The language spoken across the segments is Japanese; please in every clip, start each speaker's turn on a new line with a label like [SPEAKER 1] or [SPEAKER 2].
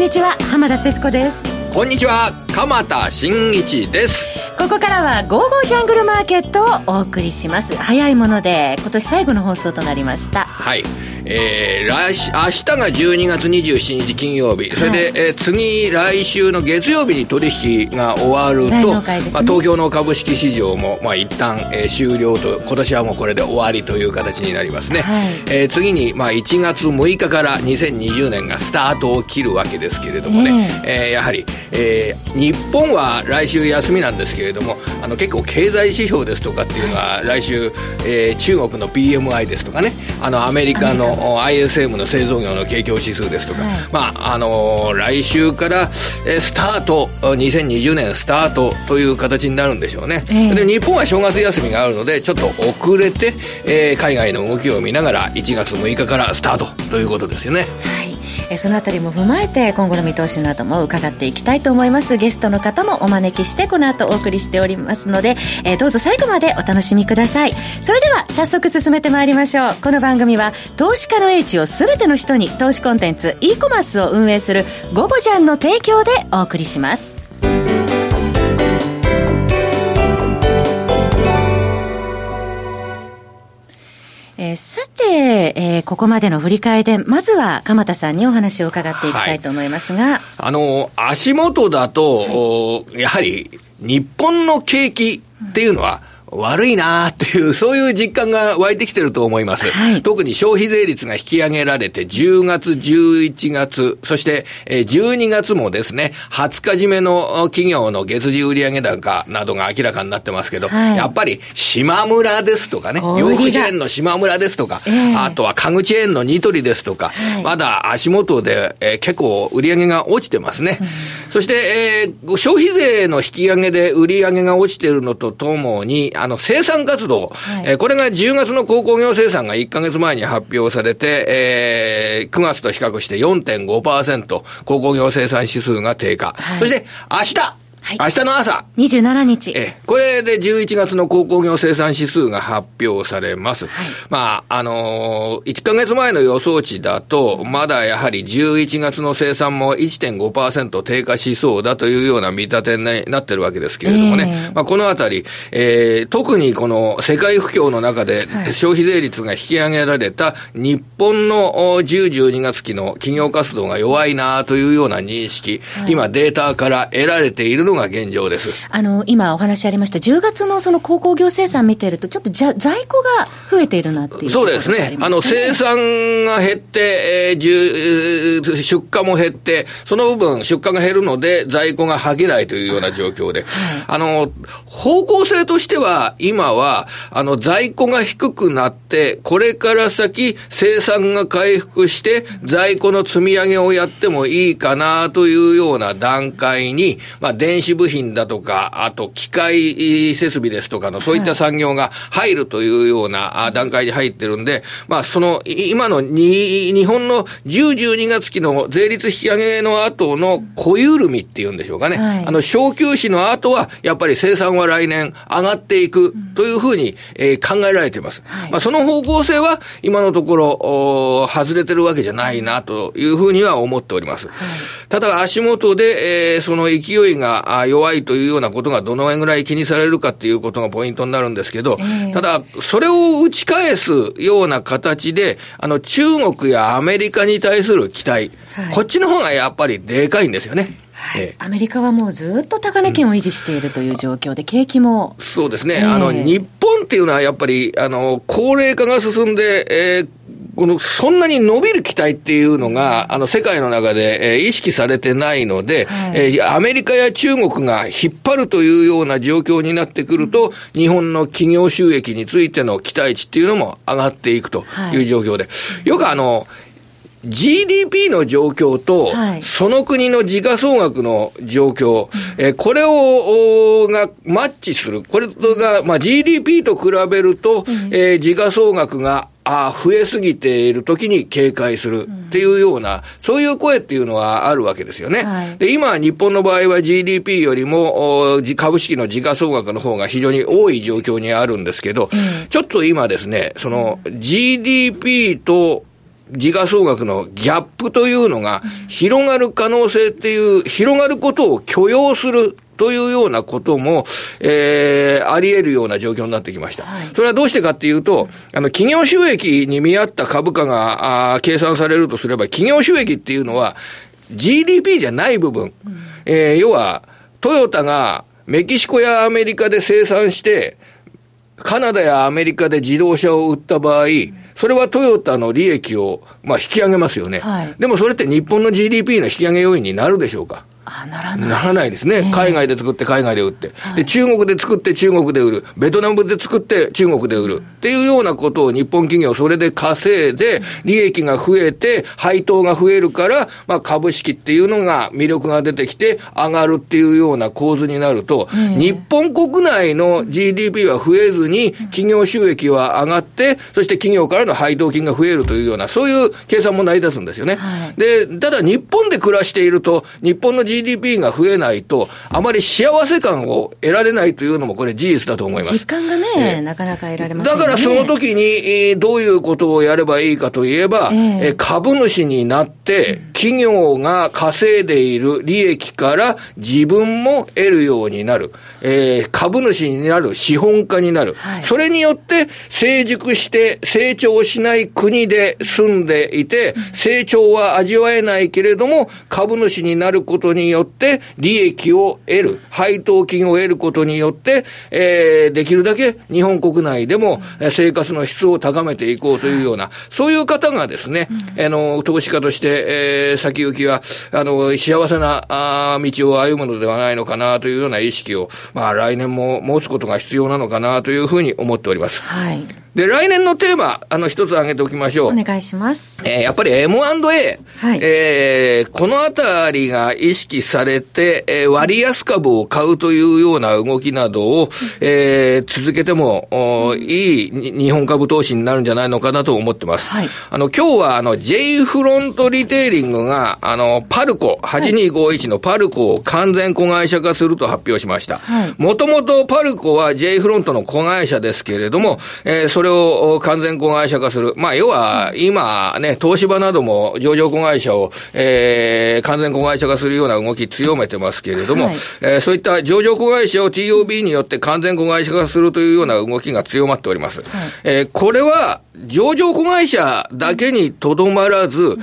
[SPEAKER 1] んにちは浜田節子です。
[SPEAKER 2] こんにちは鎌田新一です。
[SPEAKER 1] ここからは「ゴーゴージャングルマーケット」をお送りします。早いもので今年最後の放送となりました。
[SPEAKER 2] はいえー、来週、明日が12月27日金曜日、それで、はい、えー、次、来週の月曜日に取引が終わると、ね、まあ、東京の株式市場も、まあ、一旦、えー、終了と、今年はもうこれで終わりという形になりますね。はい、えー、次に、まあ、1月6日から2020年がスタートを切るわけですけれどもね、えー、えー、やはり、えー、日本は来週休みなんですけれども、あの、結構経済指標ですとかっていうのは、来週、えー、中国の PMI ですとかね、あの、アメリカの ISM の製造業の景況指数ですとか、はい、まあ、あのー、来週から、えー、スタート、2020年スタートという形になるんでしょうね。えー、で、日本は正月休みがあるので、ちょっと遅れて、えー、海外の動きを見ながら、1月6日からスタートということですよね。
[SPEAKER 1] はいえそのあたりも踏まえて今後の見通しなども伺っていきたいと思います。ゲストの方もお招きしてこの後お送りしておりますので、えどうぞ最後までお楽しみください。それでは早速進めてまいりましょう。この番組は投資家の英知を全ての人に投資コンテンツ e コマースを運営する「ゴゴジャン」の提供でお送りします。えー、さて、えー、ここまでの振り返りで、まずは鎌田さんにお話を伺っていきたいと思いますが。はい、
[SPEAKER 2] あの、足元だと、はい、やはり、日本の景気っていうのは、悪いなっていう、そういう実感が湧いてきてると思います。はい、特に消費税率が引き上げられて、10月、11月、そして12月もですね、20日締めの企業の月次売上高などが明らかになってますけど、はい、やっぱり島村ですとかね、洋服チェーンの島村ですとか、えー、あとは家具チェーンのニトリですとか、はい、まだ足元で、えー、結構売上が落ちてますね。うん、そして、えー、消費税の引き上げで売上が落ちてるのとともに、あの、生産活動、はい、えー、これが10月の鉱工業生産が1ヶ月前に発表されて、えー、9月と比較して4.5%、鉱工業生産指数が低下。はい、そして、明日、はい、明日の朝。
[SPEAKER 1] 27日。
[SPEAKER 2] え、これで11月の鉱工業生産指数が発表されます。はい、まあ、あのー、1ヶ月前の予想値だと、まだやはり11月の生産も1.5%低下しそうだというような見立てになってるわけですけれどもね。えー、まあ、このあたり、えー、特にこの世界不況の中で消費税率が引き上げられた日本の10、12月期の企業活動が弱いなというような認識、はい、今データから得られているのが現状です。
[SPEAKER 1] あの、今お話ありました、10月のその鉱工業生産見てると、ちょっとじゃ在庫が増えているなっていう、ね、
[SPEAKER 2] そうですね。あの、生産が減って、えー、出荷も減って、その部分、出荷が減るので、在庫がはけないというような状況で、はい、あの、方向性としては、今は、あの、在庫が低くなって、これから先、生産が回復して、在庫の積み上げをやってもいいかなというような段階に、まあ、電子部品だとか、あと機械設備ですとかの、そういった産業が入るというような段階に入ってるんで、まあ、その、今のに、日本の10、12月期の税率引き上げの後の小緩みっていうんでしょうかね。はい、あの、小休止の後は、やっぱり生産は来年上がっていくというふうに、えー、考えられています。はい、まあ、その方向性は、今のところ、外れてるわけじゃないなというふうには思っております。はい、ただ、足元で、えー、その勢いが弱いというようなことがどのぐらい気にされるかっていうことがポイントになるんですけど、えー、ただ、それを打ち返すような形で、あの、中国やアメリカに対する期待、はい、こっちの方がやっぱりでかいんですよね。
[SPEAKER 1] はい、アメリカはもうずっと高値圏を維持しているという状況で、景気も。
[SPEAKER 2] そうですね。えー、あの、日本っていうのはやっぱり、あの、高齢化が進んで、えー、この、そんなに伸びる期待っていうのが、あの、世界の中で、えー、意識されてないので、はい、えー、アメリカや中国が引っ張るというような状況になってくると、日本の企業収益についての期待値っていうのも上がっていくという状況で、はい、よくあの、GDP の状況と、その国の時価総額の状況、えこれを、がマッチする。これが、まあ、GDP と比べると、えー、時価総額があ増えすぎている時に警戒するっていうような、うん、そういう声っていうのはあるわけですよね。はい、で、今、日本の場合は GDP よりも、株式の時価総額の方が非常に多い状況にあるんですけど、うん、ちょっと今ですね、その GDP と時価総額のギャップというのが広がる可能性っていう、広がることを許容するというようなことも、えー、あり得るような状況になってきました。はい、それはどうしてかっていうと、あの、企業収益に見合った株価が、あ計算されるとすれば、企業収益っていうのは、GDP じゃない部分。うん、えー、要は、トヨタがメキシコやアメリカで生産して、カナダやアメリカで自動車を売った場合、それはトヨタの利益を、まあ、引き上げますよね。はい、でもそれって日本の GDP の引き上げ要因になるでしょうか？
[SPEAKER 1] ならない。
[SPEAKER 2] ならないですね、えー、海外で作って海外で売って、はい、で、中国で作って中国で売る。ベトナムで作って中国で売る。っていうようなことを日本企業それで稼いで、利益が増えて、配当が増えるから、まあ株式っていうのが魅力が出てきて上がるっていうような構図になると、えー、日本国内の GDP は増えずに、企業収益は上がって、そして企業からの配当金が増えるというような、そういう計算も成り立つんですよね。はい、で、ただ日本で暮らしていると、日本の GDP が増えないと、あまり幸せ感を得られないというのも、これ、事実だと思います。
[SPEAKER 1] 実感がね、えー、なかなか得られま
[SPEAKER 2] せん、ね、だからその時に、えー、どういうことをやればいいかといえば、えー、株主になって、企業が稼いでいる利益から自分も得るようになる。えー、株主になる、資本家になる。はい、それによって、成熟して成長しない国で住んでいて、成長は味わえないけれども、株主になることによって、利益を得る、配当金を得ることによって、えー、できるだけ日本国内でも生活の質を高めていこうというような、そういう方がですね、あの、投資家として、えー、先行きは、あの、幸せなあ道を歩むのではないのかなというような意識を、まあ来年も持つことが必要なのかなというふうに思っております。
[SPEAKER 1] はい。
[SPEAKER 2] で、来年のテーマ、あの、一つ挙げておきましょう。
[SPEAKER 1] お願いします。
[SPEAKER 2] えー、やっぱり M&A。はい。えー、このあたりが意識されて、えー、割安株を買うというような動きなどを、えー、続けても、おいい日本株投資になるんじゃないのかなと思ってます。はい。あの、今日は、あの、J フロントリテイリングが、あの、パルコ、8251のパルコを完全子会社化すると発表しました。はい。もともとパルコは J フロントの子会社ですけれども、えー、それを完全子会社化する。まあ、要は、今ね、東芝なども上場子会社を、えー、完全子会社化するような動き強めてますけれども、はい、えー、そういった上場子会社を TOB によって完全子会社化するというような動きが強まっております。はい、えー、これは、上場子会社だけにとどまらず、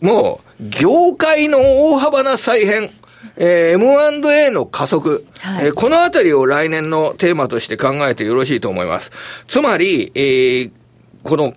[SPEAKER 2] もう、業界の大幅な再編、えー、M&A の加速、はい、えー、このあたりを来年のテーマとして考えてよろしいと思います。つまり、えー、この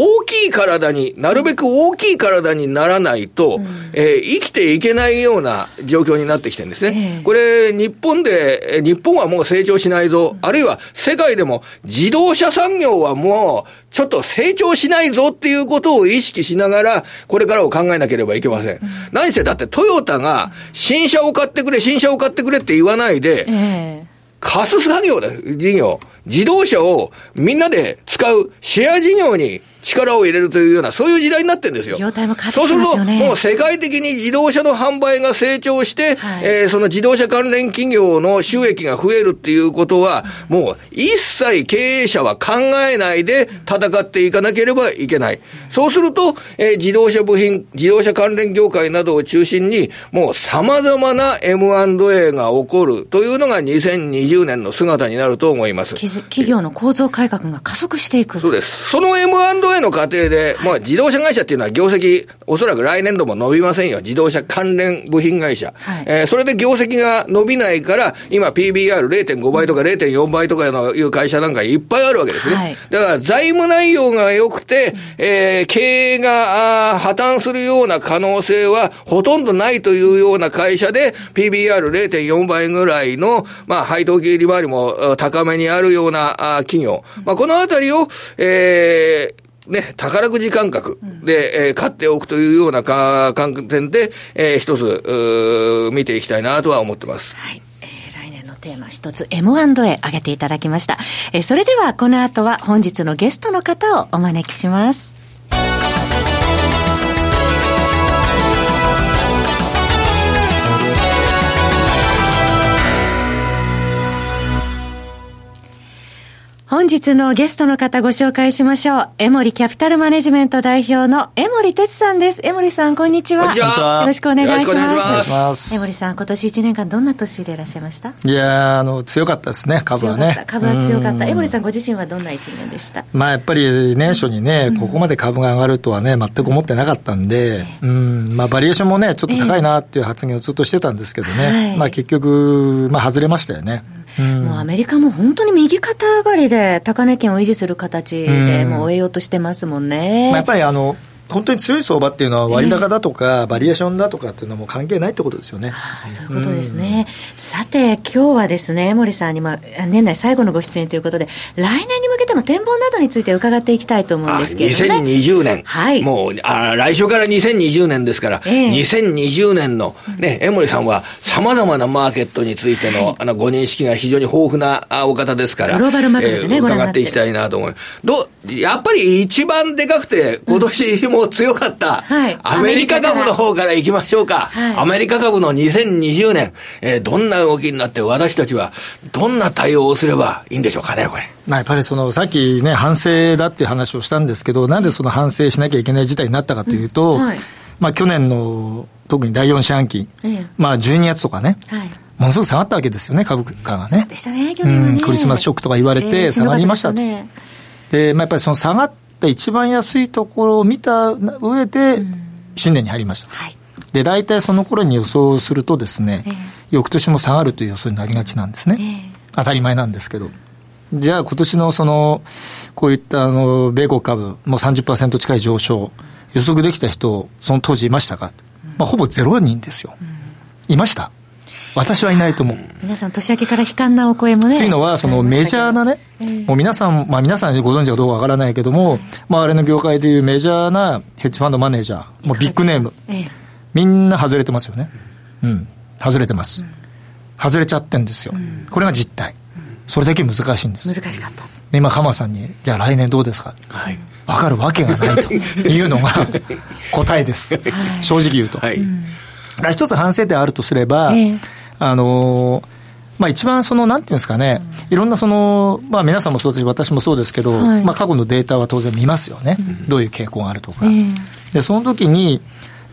[SPEAKER 2] 大きい体に、なるべく大きい体にならないと、うん、えー、生きていけないような状況になってきてるんですね。えー、これ、日本で、日本はもう成長しないぞ、うん、あるいは世界でも自動車産業はもう、ちょっと成長しないぞっていうことを意識しながら、これからを考えなければいけません。うん、何せだってトヨタが、新車を買ってくれ、新車を買ってくれって言わないで、えー、貸す作業だ、事業。自動車をみんなで使うシェア事業に力を入れるというような、そういう時代になってるんですよ。
[SPEAKER 1] 業態も変わってますよね。
[SPEAKER 2] そうすると、もう世界的に自動車の販売が成長して、はい、えー、その自動車関連企業の収益が増えるっていうことは、もう一切経営者は考えないで戦っていかなければいけない。そうすると、えー、自動車部品、自動車関連業界などを中心に、もう様々な M&A が起こるというのが2020年の姿になると思います。
[SPEAKER 1] 企業の構造改革が加速していく。
[SPEAKER 2] そうです。その M&A 前の過程で、まあ自動車会社っていうのは業績、おそらく来年度も伸びませんよ。自動車関連部品会社。はい、えー、それで業績が伸びないから、今 PBR0.5 倍とか0.4倍とかのいう会社なんかいっぱいあるわけですね。はい、だから財務内容が良くて、えー、経営があ破綻するような可能性はほとんどないというような会社で、PBR0.4 倍ぐらいの、まあ配当金利回りも高めにあるようなあ企業。まあこのあたりを、えー、ね、宝くじ感覚で、えー、買っておくというような観点で、えー、一つ、見ていきたいなとは思ってます。
[SPEAKER 1] はい。来年のテーマ一つ M&A 挙げていただきました。えー、それではこの後は本日のゲストの方をお招きします。本日のゲストの方ご紹介しましょう。エモリキャピタルマネジメント代表のエモリ哲さんです。エモリさん、こんにちは。
[SPEAKER 2] こんにちは。
[SPEAKER 1] よろしくお願いします。お願
[SPEAKER 3] いします。
[SPEAKER 1] エモリさん、今年1年間どんな年でいらっしゃいました？
[SPEAKER 3] いやあの、強かったですね、株はね。
[SPEAKER 1] 株は強かった。エモリさんご自身はどんな1年でした？
[SPEAKER 3] まあ、やっぱり年初にね、ここまで株が上がるとはね、全く思ってなかったんで、うん、まあ、バリエーションもね、ちょっと高いなっていう発言をずっとしてたんですけどね、まあ、結局、まあ、外れましたよね。
[SPEAKER 1] もうアメリカも本当に右肩上がりで高値圏を維持する形でもう終えようとしてますもんね。
[SPEAKER 3] まあ、やっぱりあの本当に強い相場っていうのは割高だとか、バリエーションだとかっていうのはもう関係ないってことですよね。
[SPEAKER 1] ああそういうことですね。うん、さて、今日はですね、江森さんに、まあ、年内最後のご出演ということで、来年に向けての展望などについて伺っていきたいと思うんですけれども、ね。
[SPEAKER 2] 2020年。はい。もう、あ来週から2020年ですから、えー、2020年の、ね、江森さんは様々なマーケットについての、あの、ご認識が非常に豊富なお方ですから、
[SPEAKER 1] グローバルマーケットね、えー、
[SPEAKER 2] 伺っていきたいなと思います。どやっぱり一番でかくて、今年も強かった、はい、アメリカ株の方から行きましょうか。はい、アメリカ株の2020年、えー、どんな動きになって私たちはどんな対応をすればいいんでしょうかね、これ。
[SPEAKER 3] やっぱりその、さっきね、反省だっていう話をしたんですけど、なんでその反省しなきゃいけない事態になったかというと、うんはい、まあ去年の特に第4四半期、ええ、まあ12月とかね、はい、ものすごく下がったわけですよね、株価がね。
[SPEAKER 1] でしたね、去年はね、うん。
[SPEAKER 3] クリスマスショックとか言われて下がりましたと。えー、で、まあ、やっぱりその下がった一番安いところを見た上で、新年に入りました。はい、で、大体その頃に予想するとですね、えー、翌年も下がるという予想になりがちなんですね。えー、当たり前なんですけど。じゃあ今年のその、こういったあの、米国株、もう30%近い上昇、予測できた人、その当時いましたか、まあ、ほぼ0人ですよ。いました私はいないと思う。
[SPEAKER 1] 皆さん、年明けから悲観なお声もね。
[SPEAKER 3] というのは、そのメジャーなね、えー、もう皆さん、まあ皆さんご存知かどうかわからないけども、はい、まああれの業界でいうメジャーなヘッジファンドマネージャー、もうビッグネーム、えー、みんな外れてますよね。うん、外れてます。うん、外れちゃってんですよ。うん、これが実態。それだけ難しいんです。
[SPEAKER 1] 難しかった。
[SPEAKER 3] 今、浜さんに、じゃあ来年どうですか？はい。わかるわけがないと いうのが 答えです。はい、正直言うと。はい。一つ反省点あるとすれば、えーあのまあ、一番その、なんていうんですかね、いろんなその、まあ、皆さんもそうですし、私もそうですけど、はい、まあ、過去のデータは当然見ますよね、うん、どういう傾向があるとか。えー、で、その時に、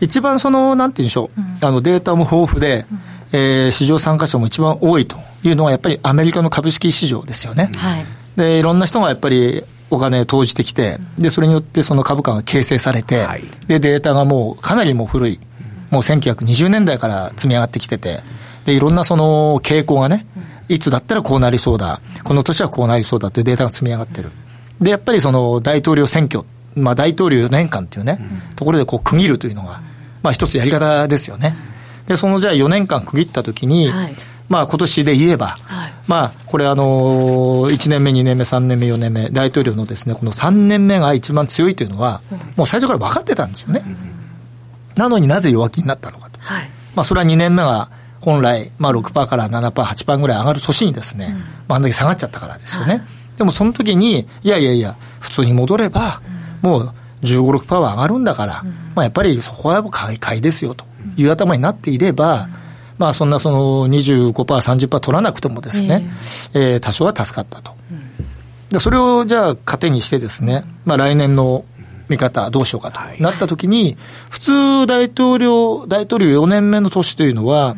[SPEAKER 3] 一番その、なんていうんでしょう、うん、あのデータも豊富で、うん、えー、市場参加者も一番多いというのは、やっぱりアメリカの株式市場ですよね。はい、で、いろんな人がやっぱり、お金を投じてきて、で、それによってその株価が形成されて、はい、で、データがもうかなりもう古い、もう1920年代から積み上がってきてて、で、いろんなその傾向がね、いつだったらこうなりそうだ、この年はこうなりそうだというデータが積み上がってる。で、やっぱりその大統領選挙、まあ大統領4年間っていうね、ところでこう区切るというのが、まあ一つやり方ですよね。で、そのじゃあ4年間区切ったときに、はい、まあ今年で言えば、はい、まあこれあの、1年目、2年目、3年目、4年目、大統領のですね、この3年目が一番強いというのは、もう最初から分かってたんですよね。なのになぜ弱気になったのかと。はい、まあそれは2年目は本来、まあ6%から7%、8%ぐらい上がる年にですね、うん、まああんだけ下がっちゃったからですよね。はい、でもその時に、いやいやいや、普通に戻れば、もう15、6%は上がるんだから、うん、まあやっぱりそこは買い買いですよという頭になっていれば、まあそんなその25%、30%取らなくてもですね、えー、えー、多少は助かったと。でそれをじゃあ糧にしてですね、まあ来年の見方どうしようかとなったときに、普通大統領、大統領4年目の年というのは、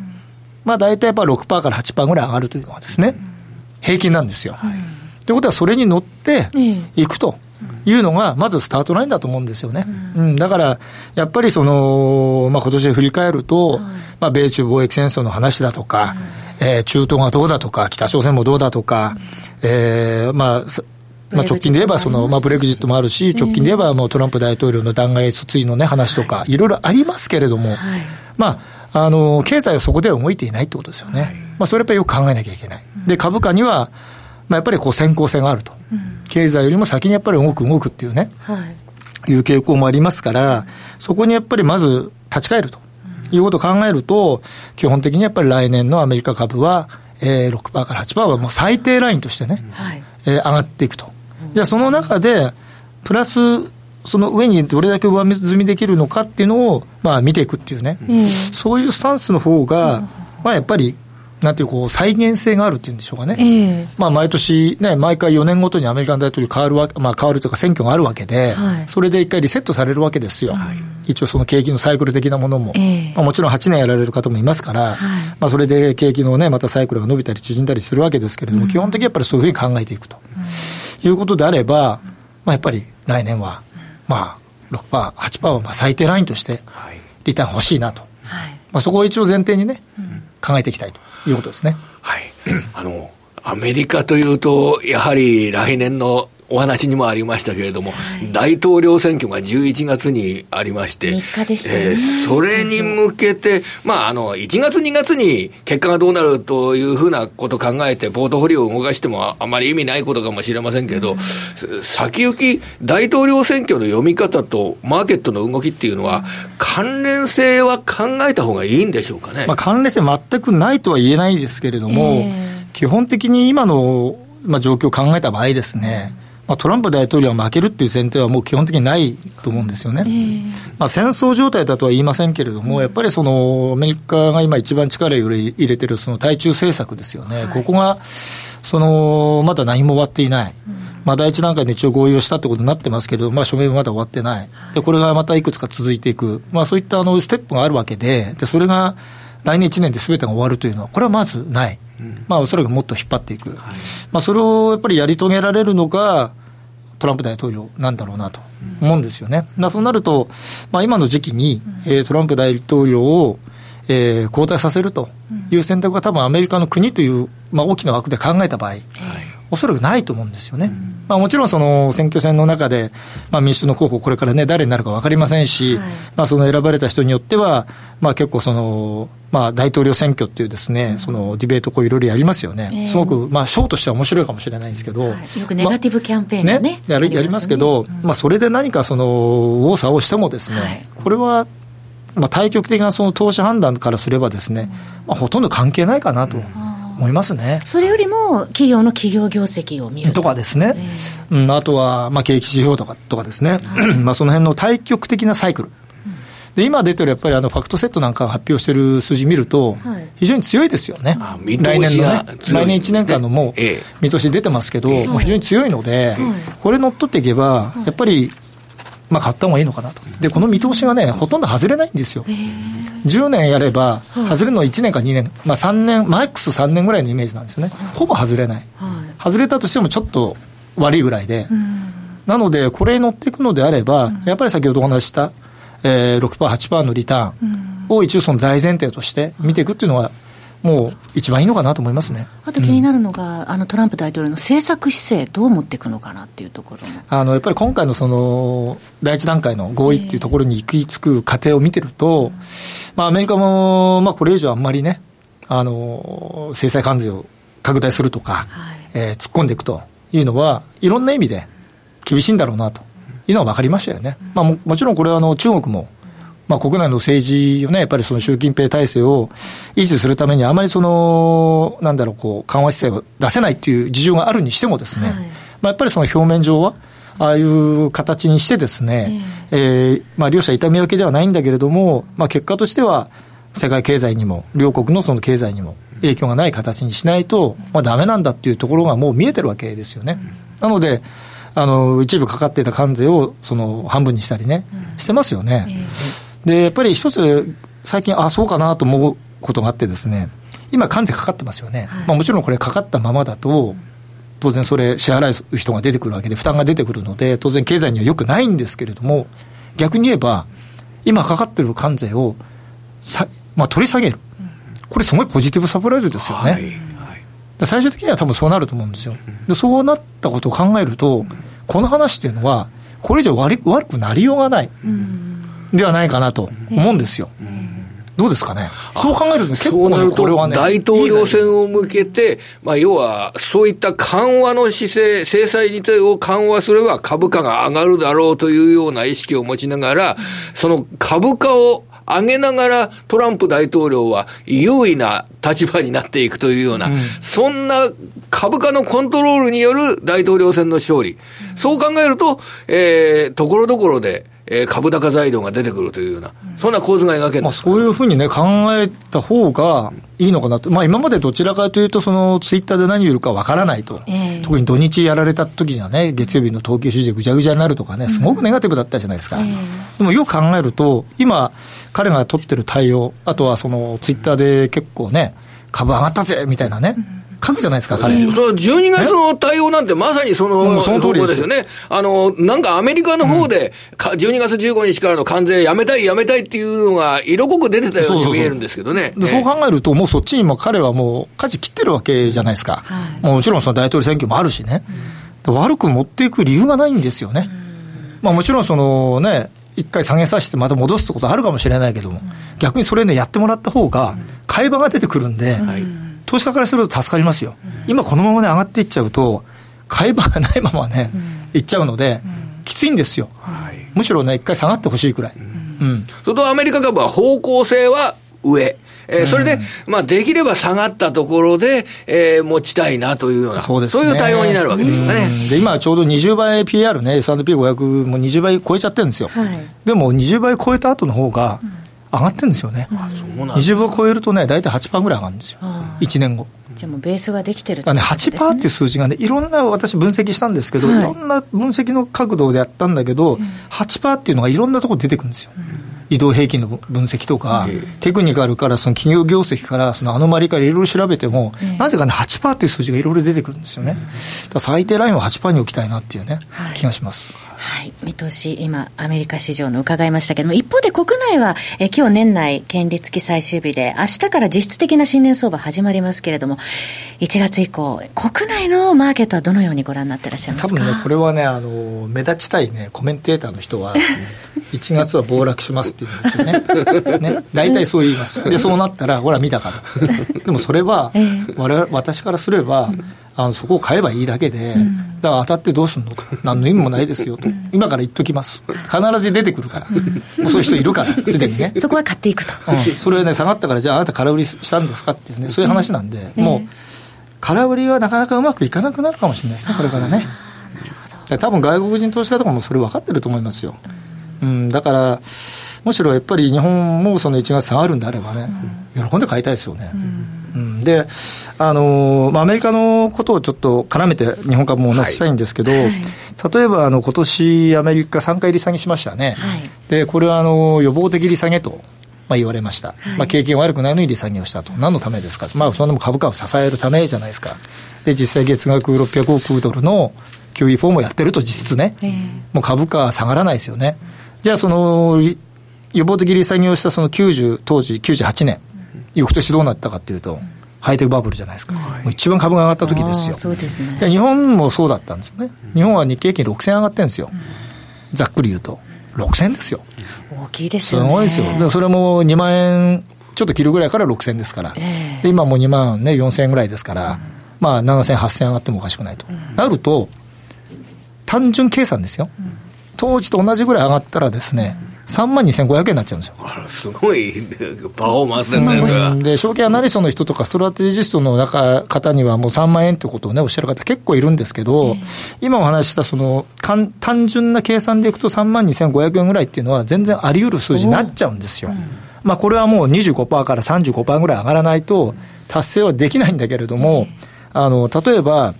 [SPEAKER 3] まあ大体やっぱ6%から8%ぐらい上がるというのはですね、平均なんですよ。と、はい、いうことはそれに乗っていくと。いうのが、まずスタートラインだと思うんですよね。うん、だから、やっぱりその、まあ、今年振り返ると、まあ、米中貿易戦争の話だとか、えー、中東がどうだとか、北朝鮮もどうだとか、えー、まあ、まあ、直近で言えばその、まあ、ブレグジットもあるし、直近で言えばもうトランプ大統領の弾劾訴追の、ね、話とか、いろいろありますけれども、まあ、あの、経済はそこでは動いていないってことですよね。はい、まあ、それやっぱりよく考えなきゃいけない。で、株価には、まあ、やっぱりこう先行性があると。うん、経済よりも先にやっぱり動く動くっていうね、はい、いう傾向もありますから、そこにやっぱりまず立ち返ると。いうことを考えると、基本的にやっぱり来年のアメリカ株は、えー、6%から8%はもう最低ラインとしてね、はい、えー、上がっていくと。じゃあその中で、プラスその上にどれだけ上積みできるのかっていうのを、まあ、見ていくっていうね、うん、そういうスタンスの方が、まあ、やっぱりなんていうこう再現性があるっていうんでしょうかね、えー、まあ、毎年、ね、毎回4年ごとにアメリカの大統領変わるわ、まあ、変わるというか、選挙があるわけで、はい、それで一回リセットされるわけですよ、はい、一応、その景気のサイクル的なものも、えー、まあ、もちろん8年やられる方もいますから、はい、まあ、それで景気のね、またサイクルが伸びたり縮んだりするわけですけれども、うん、基本的にやっぱりそういうふうに考えていくと、うん、いうことであれば、まあ、やっぱり来年は、まあ、6%、8%はまあ最低ラインとして、リターン欲しいなと、まあ、そこを一応前提にね、考えていきたいということですね。
[SPEAKER 2] はい。あの、アメリカというと、やはり来年のお話にもありましたけれども、はい、大統領選挙が11月にありまして、
[SPEAKER 1] 3日でしたね、え
[SPEAKER 2] ー、それに向けて、まあ、あの、1月、2月に結果がどうなるというふうなことを考えて、ポートフォリオを動かしてもあまり意味ないことかもしれませんけど、うん、先行き、大統領選挙の読み方とマーケットの動きっていうのは、関連性は考えた方がいいんでしょうかね？
[SPEAKER 3] まあ、関連性全くないとは言えないですけれども、えー、基本的に今の、まあ、状況を考えた場合ですね、うんまあ、トランプ大統領は負けるっていう前提はもう基本的にないと思うんですよね。えー、まあ、戦争状態だとは言いませんけれども、やっぱりそのアメリカが今一番力を入れてるその対中政策ですよね。はい、ここが、その、まだ何も終わっていない。うんまあ、第一段階で一応合意をしたってことになってますけれど、まあ、署名はまだ終わってない、でこれがまたいくつか続いていく、まあ、そういったあのステップがあるわけで、でそれが来年1年ですべてが終わるというのは、これはまずない、まあ、おそらくもっと引っ張っていく、まあ、それをやっぱりやり遂げられるのが、トランプ大統領なんだろうなと思うんですよね。だそうなると、まあ、今の時期に、えー、トランプ大統領を、えー、交代させるという選択が多分アメリカの国という、まあ、大きな枠で考えた場合、はいおそらくないと思うんですよね。まあ、もちろんその選挙戦の中で、まあ、民主党の候補、これからね、誰になるか分かりませんし、はい、まあ、その選ばれた人によっては、まあ、結構その、まあ、大統領選挙っていうですね、そのディベート、こういろいろやりますよね、えー、すごく、まあ、ショーとしては面白いかもしれないんですけど、はい、よ
[SPEAKER 1] くネガティブキャンペーンがね、ね
[SPEAKER 3] やるやりますけど、うん、まあ、それで何かその右往左往してもですね、はい、これは、まあ、対極的なその投資判断からすればですね、まあ、ほとんど関係ないかなと。うん思いますね。
[SPEAKER 1] それよりも、企業の企業業績を見る
[SPEAKER 3] と。かですね、えー、うん、あとは、まあ、景気指標とかとかですね、はい、まあその辺の対極的なサイクル。で今出てるやっぱりあのファクトセットなんか発表してる数字見ると、非常に強いですよね、来年のね、来年1年間のもう見通し出てますけど、もう非常に強いので、これ乗っ取っていけば、やっぱり、まあ、買った方がいいのかなと、でこの見通しがね、ほとんど外れないんですよ。10年やれば、外れるのは1年か2年、まあ、3年、マックス3年ぐらいのイメージなんですよね、ほぼ外れない、外れたとしてもちょっと悪いぐらいで、なので、これに乗っていくのであれば、やっぱり先ほどお話した、えー、6%、8%のリターンを一応その大前提として見ていくっていうのは、もう一番いいのかなと思いますね。
[SPEAKER 1] あと気になるのが、うん、あのトランプ大統領の政策姿勢、どう持っていくのかなっていうところ
[SPEAKER 3] あのやっぱり今回のその第一段階の合意っていうところに行き着く過程を見てると、えー、まあ、アメリカも、まあ、これ以上あんまりね、あの制裁関税を拡大するとか、はい、えー、突っ込んでいくというのは、いろんな意味で厳しいんだろうなというのは分かりましたよね。まあ、ももちろんこれはあの中国もまあ、国内の政治をね、やっぱりその習近平体制を維持するために、あまりその、なんだろう、こう、緩和姿勢を出せないっていう事情があるにしてもですね、はい、まあ、やっぱりその表面上は、ああいう形にしてですね、えー、えー、まあ、両者痛み分けではないんだけれども、まあ、結果としては、世界経済にも、両国のその経済にも影響がない形にしないと、まあ、ダメなんだっていうところがもう見えてるわけですよね。なので、あの、一部かかっていた関税を、その、半分にしたりね、してますよね。えーで、やっぱり一つ、最近、あ、そうかなと思うことがあってですね、今、関税かかってますよね。はい、まあ、もちろんこれ、かかったままだと、当然それ、支払う人が出てくるわけで、負担が出てくるので、当然経済にはよくないんですけれども、逆に言えば、今かかってる関税をさ、まあ、取り下げる。これ、すごいポジティブサプライズですよね。はいはい、最終的には多分そうなると思うんですよ。でそうなったことを考えると、この話っていうのは、これ以上悪悪くなりようがない。うんではないかなと思うんですよ。どうですかね、そう考えると、結構、ね、これはね、
[SPEAKER 2] 大統領選を向けて、まあ、要はそういった緩和の姿勢、制裁を緩和すれば株価が上がるだろうというような意識を持ちながら、その株価を上げながらトランプ大統領は優位な立場になっていくというような、うん、そんな株価のコントロールによる大統領選の勝利。そう考えると、えー、ところどころで、えー、株高材料が出てくるというような、そんな構図が描ける、
[SPEAKER 3] まあ、そういうふうにね、考えた方がいいのかなと、まあ、今までどちらかというと、そのツイッターで何言うかわからないと、えー、特に土日やられた時にはね、月曜日の統計数字でぐちゃぐちゃになるとかね、すごくネガティブだったじゃないですか。えー、でもよく考えると、今、彼が取ってる対応、あとはそのツイッターで結構ね、株上がったぜみたいなね。書くじゃないですか、彼。
[SPEAKER 2] 12月の対応なんてまさにその、その通りですよね。あの、なんかアメリカの方で、うん、12月15日からの関税やめたいやめたいっていうのが色濃く出てたように見えるんですけどね。
[SPEAKER 3] そう考えると、もうそっちにも彼はもう舵切ってるわけじゃないですか。はい、もちろんその大統領選挙もあるしね。うん、悪く持っていく理由がないんですよね。うん、まあもちろんそのね、一回下げさせてまた戻すってことあるかもしれないけども、逆にそれね、やってもらった方が、買い場が出てくるんで、はい投資家からすると助かりますよ、うん、今このままね、上がっていっちゃうと、買い場がないままね、いっちゃうので、きついんですよ、はい、むしろね、一回下がってほしいくらい。うん、
[SPEAKER 2] それとアメリカ株は方向性は上。えー、それで、まあ、できれば下がったところで、えー、持ちたいなというような、そうです、ね、そういう対応になるわけですよね。
[SPEAKER 3] で、今ちょうど20倍 PR ね、S&P500 も20倍超えちゃってるんですよ。はい、でも20倍超えた後の方が、上がってるんですよね。20倍超えるとね、大体8%ぐらい上がるんですよ。1年後。
[SPEAKER 1] じゃあもうベースができてる
[SPEAKER 3] ってね、8%っていう数字がね、いろんな私分析したんですけど、はい、いろんな分析の角度でやったんだけど、うん、8%っていうのがいろんなところ出てくるんですよ。うん移動平均の分析とか、テクニカルからその企業業績からそのアノマリからいろいろ調べても、なぜかね8%っていう数字がいろいろ出てくるんですよね。最低ラインは8%に置きたいなっていうね、気がします。
[SPEAKER 1] はい、見通し、今、アメリカ市場の伺いましたけれども、一方で国内は、え今日年内、権利付き最終日で、明日から実質的な新年相場始まりますけれども、1月以降、国内のマーケットはどのようにご覧になってらっしゃいますか？
[SPEAKER 3] 多分ね、これはね、あの目立ちたいね、コメンテーターの人は、1月は暴落しますって言うんですよね。ね大体そう言います。で、そうなったら、ほら、見たかと。でもそれは、我々私からすれば、あのそこを買えばいいだけで、だから当たってどうすんのと、何の意味もないですよと、今から言っときます、必ず出てくるから、もうそういう人いるから、すでにね。
[SPEAKER 1] そこは買っていくと。
[SPEAKER 3] うん、それね、下がったから、じゃああなた空売りしたんですかっていうね、そういう話なんで、もう、空売りはなかなかうまくいかなくなるかもしれないですね、これからね。多分外国人投資家とかもそれ分かってると思いますよ。うん、だから、むしろやっぱり日本もその1月下がるんであればね、喜んで買いたいですよね。うん、で、あのまあ、アメリカのことをちょっと絡めて日本株もお話したいんですけど、はい。はい、例えばあの今年アメリカ3回利下げしましたね、はい、でこれはあの予防的利下げと。まあ、言われました、まあ、経験悪くないのに利下げをしたと、何のためですか？と、まあ、そんなも株価を支えるためじゃないですか、で実際、月額600億ドルの QE4 もやってると、実質ね、えー、もう株価は下がらないですよね。じゃあその予防的利下げをしたその90当時98年、翌年どうなったかっていうと、ハイテクバブルじゃないですか、はい、一番株が上がった時ですよ、
[SPEAKER 1] そうですね、
[SPEAKER 3] 日本もそうだったんですよね、日本は日経平均6000上がってるんですよ、ざっくり言うと、6000ですよ、
[SPEAKER 1] 大きいですよ、
[SPEAKER 3] ね、すごいですよ、でそれも2万円ちょっと切るぐらいから6000ですから、えー、で今もう2万、ね、4000円ぐらいですから、うん、まあ7000、8000上がってもおかしくないと、うん、なると、単純計算ですよ、うん、当時と同じぐらい上がったらですね、3万2500円になっちゃうんですよ。
[SPEAKER 2] すごいパフォーマンスだ
[SPEAKER 3] ね、で、証券アナリストの人とか、ストラテジストの中方には、もう3万円ってことをね、おっしゃる方結構いるんですけど、今お話した、その、単純な計算でいくと3万2500円ぐらいっていうのは、全然あり得る数字になっちゃうんですよ。まあ、これはもう25%から35%ぐらい上がらないと、達成はできないんだけれども、あの、例えば、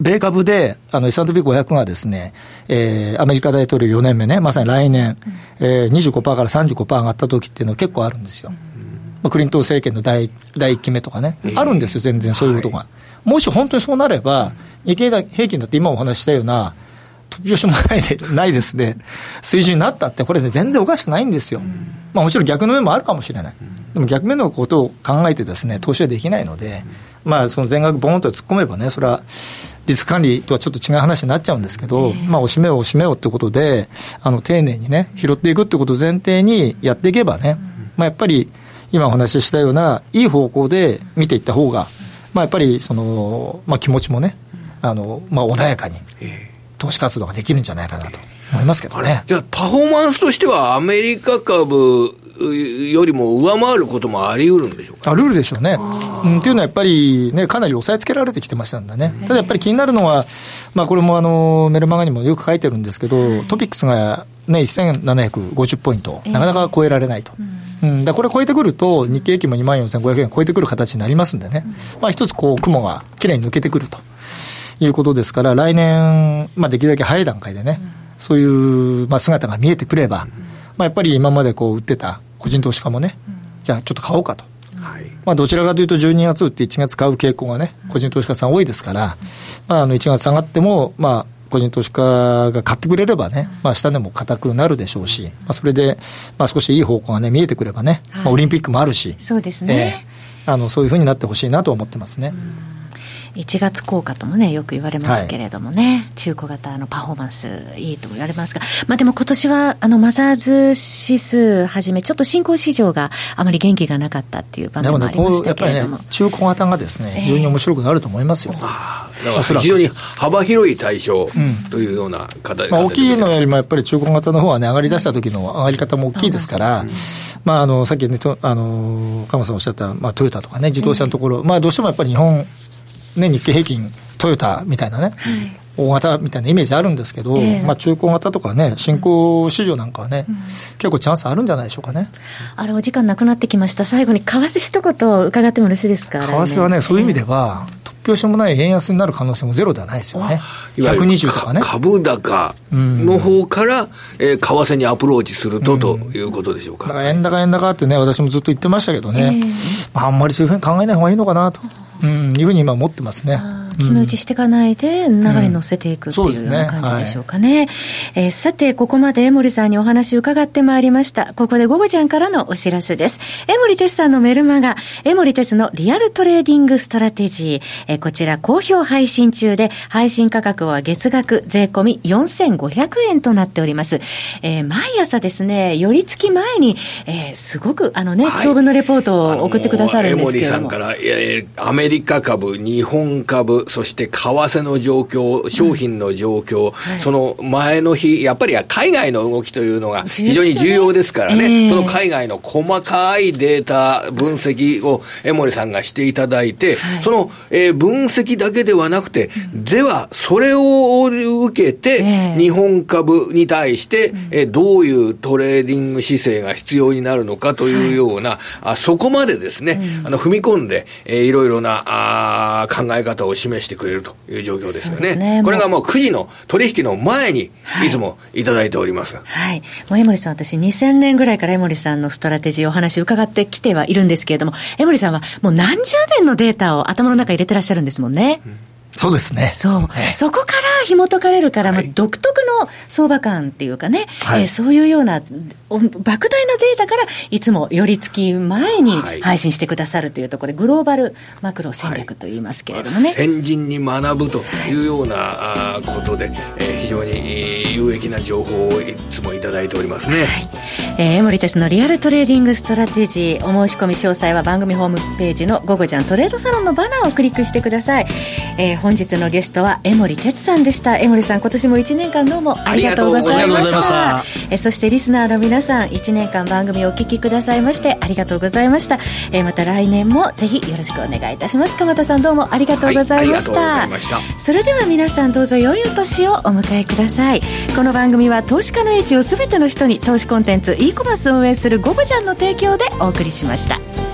[SPEAKER 3] 米株で、あの、S&P500 がですね、えー、アメリカ大統領4年目ね、まさに来年、うん、えー、25%から35%上がった時っていうのは結構あるんですよ。うん、クリントン政権の第第1期目とかね、えー、あるんですよ、全然そういうことが。はい、もし本当にそうなれば、日経平均だって今お話したような、突拍子もないでないですね、水準になったって、これ、ね、全然おかしくないんですよ。うん、まあもちろん逆の面もあるかもしれない。でも逆面のことを考えてですね、投資はできないので、まあその全額ボーンと突っ込めばね、それはリスク管理とはちょっと違う話になっちゃうんですけど、まあ、おしめよう、おしめようってことで、あの丁寧にね、拾っていくってことを前提にやっていけばね、まあ、やっぱり今お話ししたような、いい方向で見ていった方が、まあ、やっぱりその、まあ、気持ちもね、あのまあ、穏やかに投資活動ができるんじゃないかなと思いますけどね。
[SPEAKER 2] じゃあ、パフォーマンスとしては、アメリカ株よりも上回ることもあり得るんでしょうか、
[SPEAKER 3] あるでしょうね。うん、っていうのはやっぱりね、かなり押さえつけられてきてましたんだね。ただやっぱり気になるのは、まあこれもあの、メルマガにもよく書いてるんですけど、トピックスがね、1750ポイント、なかなか超えられないと。うん、だこれ超えてくると、日経平均も2万4500円超えてくる形になりますんでね、まあ一つこう、雲がきれいに抜けてくるということですから、来年、まあできるだけ早い段階でね、そういう、まあ、姿が見えてくれば、まあやっぱり今までこう売ってた個人投資家もね、じゃあちょっと買おうかと。はい、まあ、どちらかというと、12月売って1月買う傾向がね、個人投資家さん多いですから、まあ、あの1月下がっても、まあ、個人投資家が買ってくれればね、まあ、下でも硬くなるでしょうし、まあ、それで、まあ、少しいい方向がね、見えてくればね、まあ、オリンピックもあるし、
[SPEAKER 1] そうですね、
[SPEAKER 3] えー、あのそういうふうになってほしいなと思ってますね。
[SPEAKER 1] 1月効果ともね、よく言われますけれどもね、はい、中古型のパフォーマンスいいと言われますが、まあでも今年は、あの、マザーズ指数はじめ、ちょっと新興市場があまり元気がなかったっていう場面もありましたけれども。
[SPEAKER 3] ね、中古型がですね、非常に面白くなると思いますよ。え
[SPEAKER 2] ー、非常に幅広い対象というような形、うん、まあ、
[SPEAKER 3] 大きいのよりもやっぱり中古型の方はね、上がり出した時の上がり方も大きいですから、うん、まあ、あの、さっきね、とあの、鎌さんおっしゃった、まあ、トヨタとかね、自動車のところ、うん、まあ、どうしてもやっぱり日本、ね、日経平均トヨタみたいなね、はい、大型みたいなイメージあるんですけど、えー、まあ、中古型とかね、新興市場なんかはね、うん、結構チャンスあるんじゃないでしょうかね。
[SPEAKER 1] あれ、お時間なくなってきました、最後に為替一言伺ってもよろしいですか、
[SPEAKER 3] 為替はね、そういう意味では、突拍子もない円安になる可能性もゼロではないですよね、120とかね。
[SPEAKER 2] 株高の方から、うん、えー、為替にアプローチすると、うん、ということでしょうか。
[SPEAKER 3] だから円高、円高ってね、私もずっと言ってましたけどね、えー、まあ、あんまりそういうふうに考えない方がいいのかなと。うん、いうふうに今思ってますね。
[SPEAKER 1] 決め打ちしていかないで、流れ乗せていくっていうような感じでしょうかね。うえさて、ここまで江森さんにお話伺ってまいりました。ここで午後じゃんからのお知らせです。江森哲さんのメルマガ、江森哲のリアルトレーディングストラテジー。えこちら好評配信中で、配信価格は月額税込み4500円となっております。えー、毎朝ですね、寄り付き前に、えー、すごくあのね、はい、長文のレポートを送ってくださるんですけども。江
[SPEAKER 2] 森さんから、えー、アメリカ株、日本株、そして為替の状況、商品の状況、はい、その前の日、やっぱり海外の動きというのが非常に重要ですからね、えー、その海外の細かいデータ分析を江森さんがしていただいて、はい、その、えー、分析だけではなくて、では、それを受けて、日本株に対して、えー、どういうトレーディング姿勢が必要になるのかというような、はい、あそこまでですね、あの踏み込んで、えー、いろいろなあ考え方を示してくれるという状況ですよね。ねこれがもう9時の取引の前に、いつもいただいております。
[SPEAKER 1] はい。はい、もう江森さん、私2000年ぐらいから江森さんのストラテジーお話伺ってきてはいるんですけれども、江森さんはもう何十年のデータを頭の中に入れてらっしゃるんですもんね。うん
[SPEAKER 3] そうですね。
[SPEAKER 1] そう。そこから紐解かれるから、まあ、独特の相場感っていうかね、はい、えー、そういうような、莫大なデータから、いつも寄り付き前に配信してくださるというところで、グローバルマクロ戦略と言いますけれどもね。
[SPEAKER 2] 先人に学ぶというようなことで、えー、非常に有益な情報をいつもいただいておりますね。はい、
[SPEAKER 1] えー、エモリテスのリアルトレーディングストラテジー、お申し込み詳細は番組ホームページの「午後じゃんトレードサロン」のバナーをクリックしてください。えー本日のゲストは江森哲さんでした。江森さん今年も1年間どうもありがとうございました。えそしてリスナーの皆さん1年間番組をお聞きくださいましてありがとうございました。えまた来年もぜひよろしくお願いいたします。鎌田さんどうもありがとうございました、はい、それでは皆さんどうぞ良いお年をお迎えください。この番組は投資家の位置を全ての人に投資コンテンツ e コマースを運営するゴブジャンの提供でお送りしました